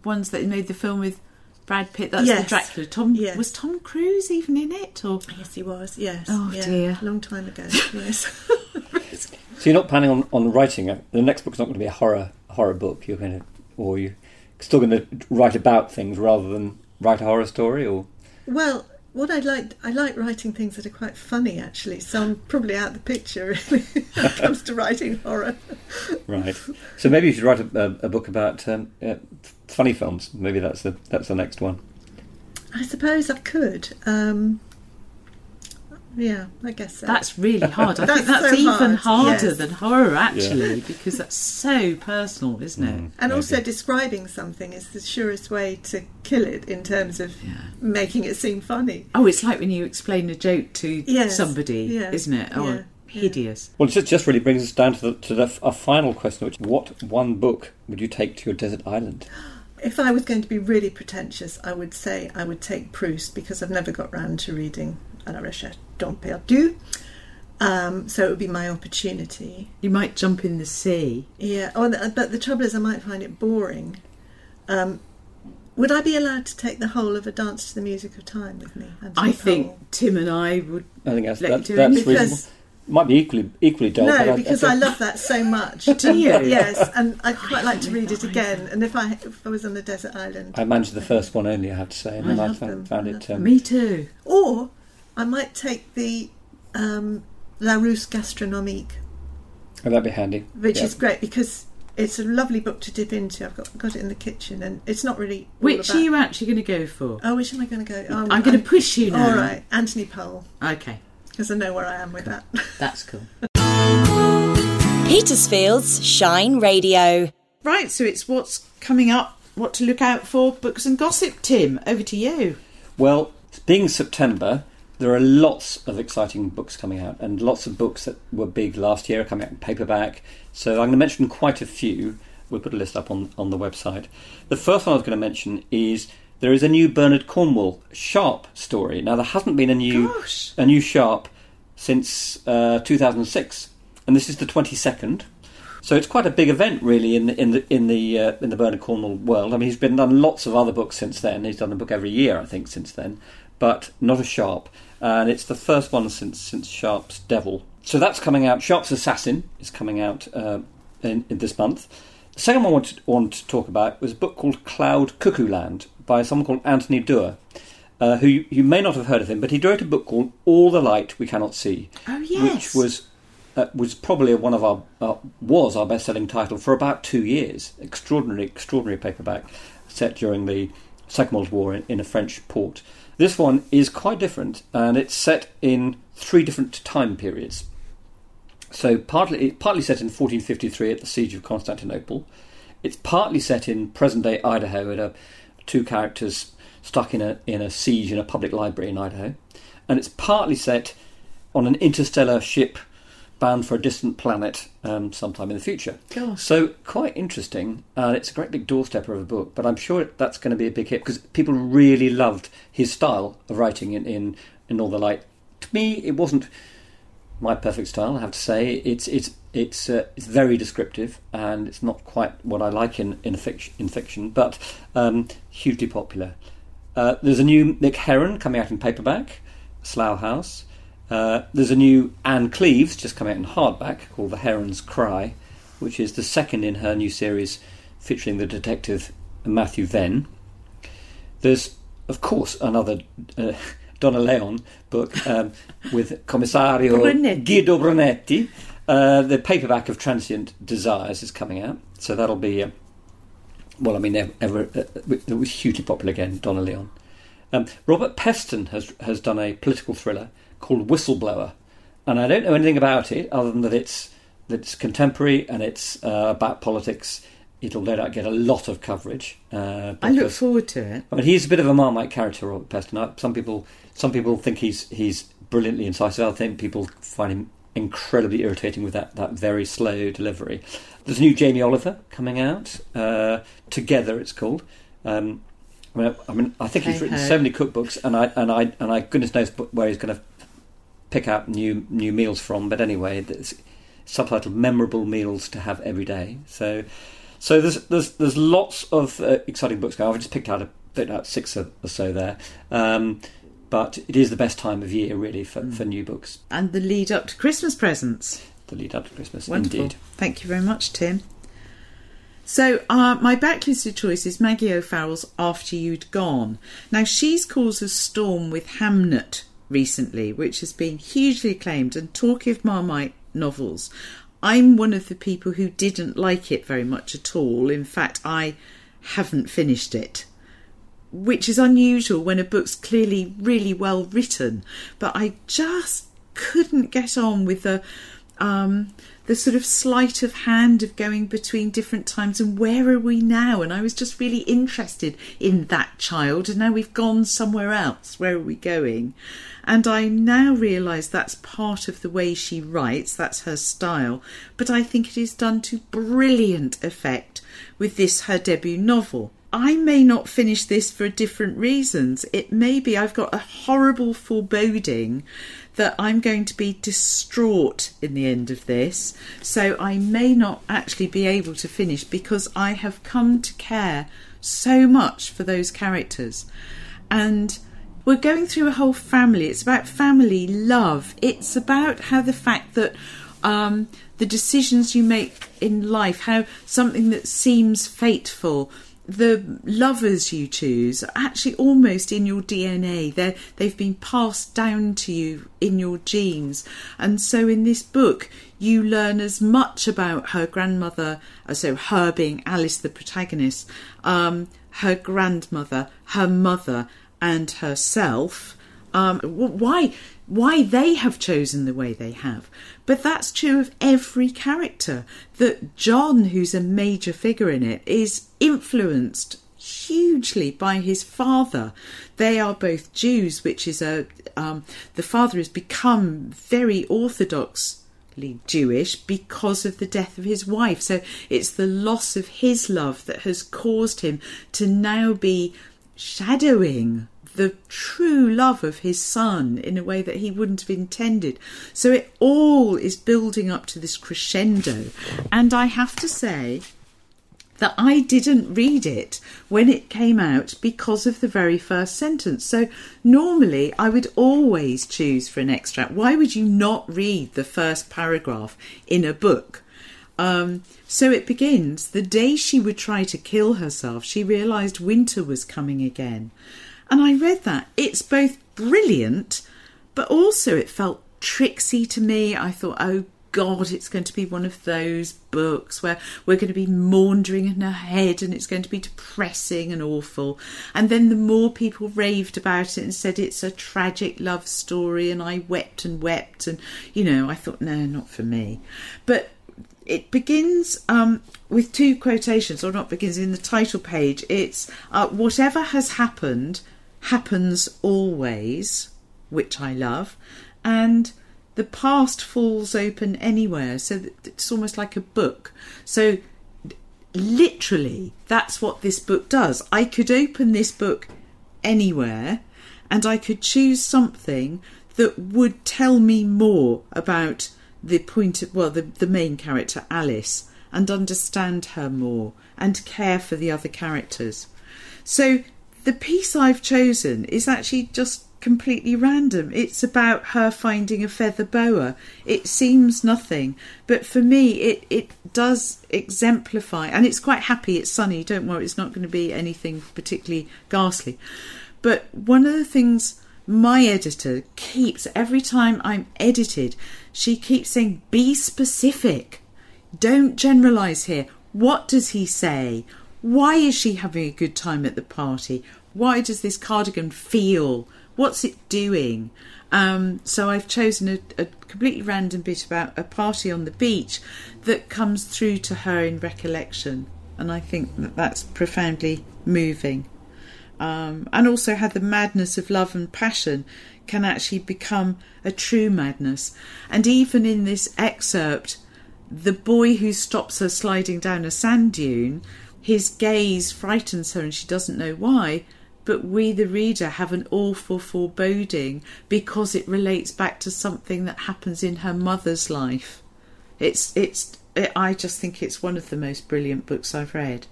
Speaker 3: ones that made the film with Brad Pitt. That's
Speaker 5: Yes.
Speaker 3: the Dracula. Tom
Speaker 5: Yes.
Speaker 3: was Tom Cruise even in it, or
Speaker 5: Yes, he was. Yes.
Speaker 3: Oh,
Speaker 5: yeah,
Speaker 3: dear.
Speaker 5: Long time ago. (laughs) Yes.
Speaker 4: So you're not planning on, on writing it. The next book's not going to be a horror horror book. You're going to, or you're still going to write about things rather than write a horror story, or
Speaker 5: well, what I like, I like writing things that are quite funny, actually. So I'm probably out of the picture really (laughs) when it comes to writing horror.
Speaker 4: right. So maybe you should write a, a, a book about um, uh, funny films. Maybe that's the that's the next one.
Speaker 5: I suppose I could. Um, yeah, I guess so.
Speaker 3: that's really hard. I (laughs)
Speaker 5: That's
Speaker 3: think that's
Speaker 5: so
Speaker 3: even
Speaker 5: hard,
Speaker 3: harder
Speaker 5: yes.
Speaker 3: than horror actually, because that's so personal, isn't it?
Speaker 4: Mm,
Speaker 5: and also describing something is the surest way to kill it in terms of
Speaker 3: Yeah.
Speaker 5: making it seem funny.
Speaker 3: Oh, it's like when you explain a joke to
Speaker 5: Yes.
Speaker 3: somebody,
Speaker 5: Yeah.
Speaker 3: isn't it? Oh,
Speaker 5: Yeah. Yeah.
Speaker 3: hideous.
Speaker 4: Well, it just, just really brings us down to the, to the a final question, which what one book would you take to your desert island? (gasps)
Speaker 5: If I was going to be really pretentious, I would say I would take Proust because I've never got round to reading À la recherche d'un perdu. Um, so it would be my opportunity.
Speaker 3: You might jump in the sea.
Speaker 5: Yeah. Oh, but the trouble is, I might find it boring. Um, would I be allowed to take the whole of A Dance to the Music of Time with me?
Speaker 3: I think
Speaker 5: Powell?
Speaker 3: Tim and I would.
Speaker 4: I think that's
Speaker 3: Let you
Speaker 4: that's,
Speaker 3: do it.
Speaker 4: that's
Speaker 5: Because-
Speaker 4: Might be equally equally dull. but
Speaker 5: No,
Speaker 4: I,
Speaker 5: because
Speaker 4: I,
Speaker 5: I love that so much. (laughs)
Speaker 3: Do you?
Speaker 5: yes, and I'd quite like to read
Speaker 3: read
Speaker 5: it again.
Speaker 3: either.
Speaker 5: And if I if I was on a desert island,
Speaker 4: I managed the first one only. I have to say, and
Speaker 5: I
Speaker 4: then I, found,
Speaker 5: them.
Speaker 4: found
Speaker 5: I
Speaker 4: it. Um,
Speaker 3: Me too.
Speaker 5: or I might take the um, Larousse Gastronomique,
Speaker 4: oh, that'd be handy.
Speaker 5: which
Speaker 4: Yeah.
Speaker 5: is great because it's a lovely book to dip into. I've got got it in the kitchen, and it's not really
Speaker 3: Which
Speaker 5: about-
Speaker 3: are you actually going to go for?
Speaker 5: Oh, which am I going to go? Oh,
Speaker 3: I'm going to push you now.
Speaker 5: All right, Anthony Powell,
Speaker 3: Okay,
Speaker 5: because I know where I am with that. (laughs)
Speaker 3: that's cool.
Speaker 1: Petersfield's Shine Radio.
Speaker 3: Right, so it's what's coming up, what to look out for, books and gossip. Tim, over to you.
Speaker 4: Well, being September, there are lots of exciting books coming out, and lots of books that were big last year are coming out in paperback. So I'm going to mention quite a few. we'll put a list up on on the website. The first one I was going to mention is there is a new Bernard Cornwell Sharpe story. Now there hasn't been a new
Speaker 3: Gosh.
Speaker 4: a new Sharpe since uh, 2006, and this is the 22nd. So it's quite a big event, really, in the in the in the uh, in the Bernard Cornwell world. I mean, he's been done lots of other books since then. He's done a book every year, I think, since then, but not a Sharpe, and it's the first one since since Sharpe's Devil. So that's coming out. Sharpe's Assassin is coming out uh, in, in this month. The second one I wanted, wanted to talk about was a book called Cloud Cuckoo Land by someone called Anthony Doerr, uh, who you, you may not have heard of him, but he wrote a book called All the Light We Cannot See,
Speaker 3: Oh yes.
Speaker 4: which was uh, was probably one of our uh, was our best selling title for about two years. Extraordinary, extraordinary paperback set during the Second World War in, in a French port. This one is quite different, and it's set in three different time periods. So partly partly set in 1453 at the siege of Constantinople. It's partly set in present day Idaho at a two characters stuck in a in a siege in a public library in Idaho, and it's partly set on an interstellar ship bound for a distant planet um, sometime in the future. So quite interesting, and it's a great big doorstepper of a book. But I'm sure that's going to be a big hit because people really loved his style of writing in in, in All the Light. To me, it wasn't my perfect style. I have to say, it's it's it's uh, it's very descriptive, and it's not quite what I like in in fiction, in fiction but um, hugely popular. Uh, there's a new Mick Herron coming out in paperback, Slough House. Uh, there's a new Ann Cleeves just come out in hardback called The Heron's Cry, which is the second in her new series featuring the detective Matthew Venn. There's, of course, another uh, (laughs) Donna Leon book um, with Commissario
Speaker 3: Brunetti.
Speaker 4: Guido Brunetti. Uh, the paperback of Transient Desires is coming out, so that'll be. Uh, well, I mean, ever, ever uh, it was hugely popular again. Donna Leon. Um, Robert Peston has has done a political thriller called Whistleblower, and I don't know anything about it other than that it's that it's contemporary and it's uh, about politics. It'll no doubt get a lot of coverage. Uh,
Speaker 3: I look forward to it.
Speaker 4: I mean, he's a bit of a Marmite character, Robert Peston. Some people, some people think he's he's brilliantly incisive. I think people find him incredibly irritating with that, that very slow delivery. There's a new Jamie Oliver coming out. Uh, Together, it's called. Um, I mean, I, I mean, I think he's written so many cookbooks, and I and I and I goodness knows where he's going to pick out new new meals from. But anyway, it's subtitled "Memorable Meals to Have Every Day." So, so there's there's there's lots of uh, exciting books going. I've just picked out a picked out six or, or so there. Um, but it is the best time of year, really, for, for new books.
Speaker 3: And the lead up to Christmas presents.
Speaker 4: The lead up to Christmas,
Speaker 3: Wonderful.
Speaker 4: indeed.
Speaker 3: Thank you very much, Tim. So, uh, my backlisted choice is Maggie O'Farrell's After You'd Gone. Now, she's caused a storm with Hamnet recently, which has been hugely acclaimed and talk of Marmite novels. I'm one of the people who didn't like it very much at all. In fact, I haven't finished it which is unusual when a book's clearly really well written. But I just couldn't get on with the um, the sort of sleight of hand of going between different times and where are we now? And I was just really interested in that child, and now we've gone somewhere else. Where are we going? And I now realise that's part of the way she writes, that's her style, but I think it is done to brilliant effect with this, her debut novel. I may not finish this for different reasons. It may be I've got a horrible foreboding that I'm going to be distraught in the end of this. So I may not actually be able to finish because I have come to care so much for those characters. And we're going through a whole family. It's about family love. It's about how the fact that um, the decisions you make in life, how something that seems fateful, the lovers you choose are actually almost in your DNA. They're, they've been passed down to you in your genes. And so in this book, you learn as much about her grandmother, uh, so her being Alice, the protagonist, um, her grandmother, her mother, and herself. Um, why why they have chosen the way they have. But that's true of every character. That John, who's a major figure in it, is influenced hugely by his father. They are both Jews, which is a um, the father has become very orthodox Jewish because of the death of his wife. So it's the loss of his love that has caused him to now be shadowing the true love of his son in a way that he wouldn't have intended. So it all is building up to this crescendo. And I have to say, that I didn't read it when it came out because of the very first sentence. So normally I would always choose for an extract. Why would you not read the first paragraph in a book? Um, so it begins the day she would try to kill herself, she realised winter was coming again. And I read that. It's both brilliant, but also it felt tricksy to me. I thought, oh God, it's going to be one of those books where we're going to be maundering in her head and it's going to be depressing and awful. And then the more people raved about it and said it's a tragic love story, and I wept and wept, and you know, I thought, no, not for me. But it begins um, with two quotations, or not begins in the title page. It's uh, whatever has happened happens always, which I love, and the past falls open anywhere. So it's almost like a book. So literally, that's what this book does. I could open this book anywhere and I could choose something that would tell me more about the point of, well, the, the main character, Alice, and understand her more and care for the other characters. So the piece I've chosen is actually just completely random. It's about her finding a feather boa. It seems nothing, but for me, it, it does exemplify, and it's quite happy, it's sunny, don't worry, it's not going to be anything particularly ghastly. But one of the things my editor keeps, every time I'm edited, she keeps saying, be specific. Don't generalise here. What does he say? Why is she having a good time at the party? Why does this cardigan feel what's it doing? Um, so I've chosen a, a, completely random bit about a party on the beach that comes through to her in recollection, and I think that that's profoundly moving. Um, and also how the madness of love and passion can actually become a true madness. And even in this excerpt, the boy who stops her sliding down a sand dune, his gaze frightens her and she doesn't know why but we, the reader, have an awful foreboding because it relates back to something that happens in her mother's life. It's, it's, it, I just think it's one of the most brilliant books I've read.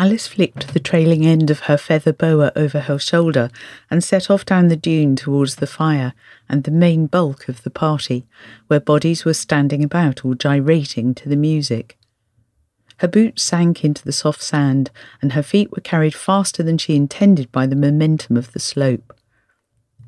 Speaker 6: Alice flicked the trailing end of her feather boa over her shoulder and set off down the dune towards the fire and the main bulk of the party, where bodies were standing about or gyrating to the music. Her boots sank into the soft sand, and her feet were carried faster than she intended by the momentum of the slope.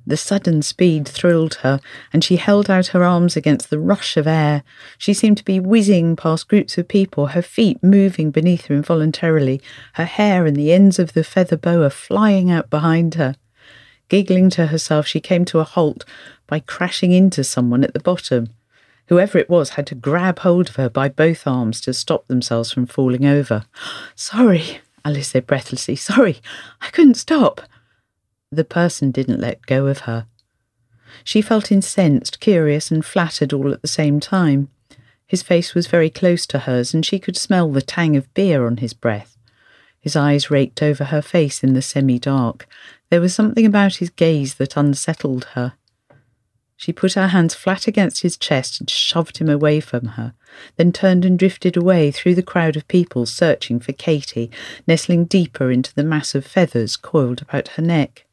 Speaker 6: The sudden speed thrilled her, and she held out her arms against the rush of air. She seemed to be whizzing past groups of people, her feet moving beneath her involuntarily, her hair and the ends of the feather boa flying out behind her. Giggling to herself, she came to a halt by crashing into someone at the bottom. Whoever it was had to grab hold of her by both arms to stop themselves from falling over. (gasps) Sorry, Alice said breathlessly. Sorry, I couldn't stop. The person didn't let go of her. She felt incensed, curious, and flattered all at the same time. His face was very close to hers, and she could smell the tang of beer on his breath. His eyes raked over her face in the semi dark. There was something about his gaze that unsettled her. She put her hands flat against his chest and shoved him away from her, then turned and drifted away through the crowd of people searching for Katy, nestling deeper into the mass of feathers coiled about her neck.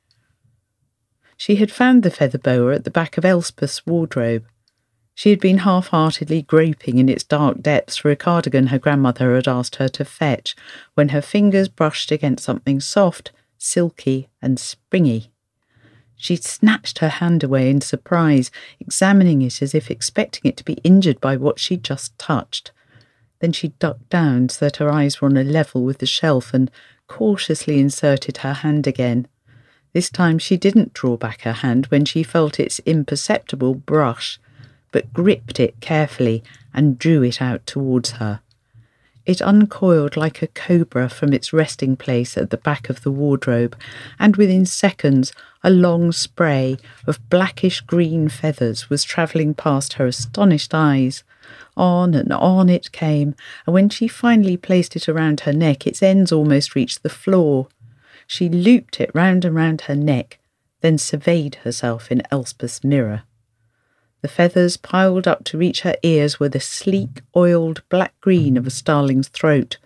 Speaker 6: She had found the feather boa at the back of Elspeth's wardrobe. She had been half heartedly groping in its dark depths for a cardigan her grandmother had asked her to fetch when her fingers brushed against something soft, silky, and springy. She snatched her hand away in surprise, examining it as if expecting it to be injured by what she'd just touched. Then she ducked down so that her eyes were on a level with the shelf and cautiously inserted her hand again. This time she didn't draw back her hand when she felt its imperceptible brush, but gripped it carefully and drew it out towards her. It uncoiled like a cobra from its resting place at the back of the wardrobe, and within seconds a long spray of blackish green feathers was travelling past her astonished eyes.
Speaker 3: On and on it came, and when she finally placed it around her neck, its ends almost reached the floor. She looped it round and round her neck, then surveyed herself in Elspeth's mirror. The feathers piled up to reach her ears were the sleek, oiled black green of a starling's throat.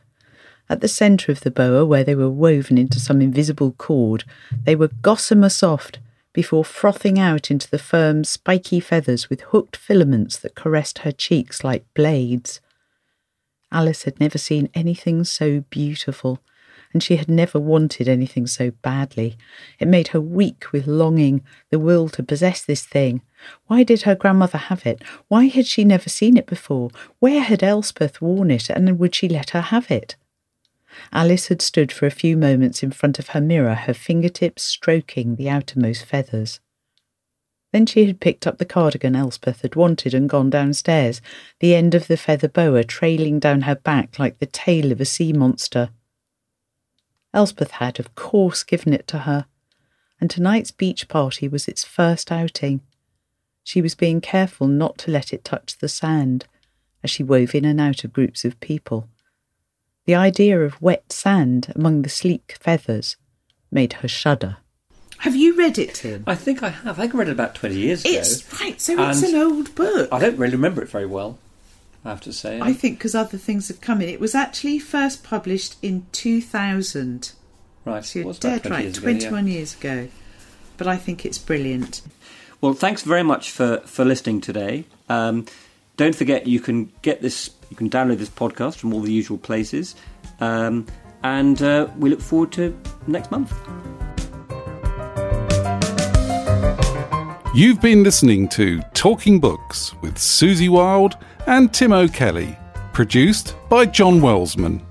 Speaker 3: At the centre of the boa, where they were woven into some invisible cord, they were gossamer soft before frothing out into the firm, spiky feathers with hooked filaments that caressed her cheeks like blades. Alice had never seen anything so beautiful, and she had never wanted anything so badly. It made her weak with longing, the will to possess this thing. Why did her grandmother have it? Why had she never seen it before? Where had Elspeth worn it, and would she let her have it? Alice had stood for a few moments in front of her mirror, her fingertips stroking the outermost feathers. Then she had picked up the cardigan Elspeth had wanted and gone downstairs, the end of the feather boa trailing down her back like the tail of a sea monster. Elspeth had, of course, given it to her, and tonight's beach party was its first outing. She was being careful not to let it touch the sand as she wove in and out of groups of people. The idea of wet sand among the sleek feathers made her shudder.
Speaker 7: Have you read it, Tim?
Speaker 4: I think I have. I think I read it about 20 years ago.
Speaker 7: It's right, so it's an old book.
Speaker 4: I don't really remember it very well, I have to say.
Speaker 7: I think because other things have come in. It was actually first published in 2000.
Speaker 4: right.
Speaker 7: So you're dead
Speaker 4: 20
Speaker 7: right,
Speaker 4: years ago, yeah.
Speaker 7: 21 years ago. But I think it's brilliant.
Speaker 4: Well, thanks very much for, for listening today. Um, don't forget you can get this, you can download this podcast from all the usual places. Um, and uh, we look forward to next month.
Speaker 2: You've been listening to Talking Books with Susie Wild and Tim O'Kelly, produced by John Wellsman.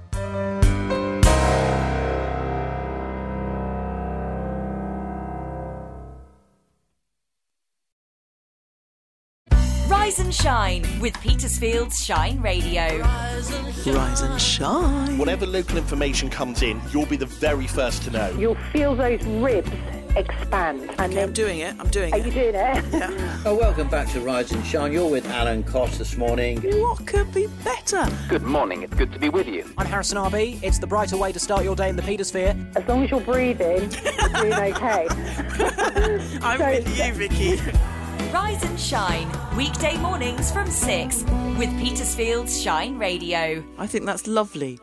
Speaker 1: Rise and shine with Petersfield's Shine Radio.
Speaker 8: Rise and shine.
Speaker 9: Whatever local information comes in, you'll be the very first to know.
Speaker 10: You'll feel those ribs expand. And
Speaker 8: I'm doing it. I'm doing it.
Speaker 10: are you doing it? (laughs)
Speaker 11: Oh, (laughs) welcome back to Rise and Shine. You're with Alan Cost this morning.
Speaker 8: What could be better?
Speaker 12: Good morning, it's good to be with you.
Speaker 13: I'm Harrison RB. It's the brighter way to start your day in the Petersphere.
Speaker 10: As long as you're breathing, you're doing (laughs) okay.
Speaker 8: I'm
Speaker 10: So-
Speaker 8: with you, Vicky.
Speaker 1: Rise and shine weekday mornings from 6 with Petersfield's Shine Radio.
Speaker 8: I think that's lovely.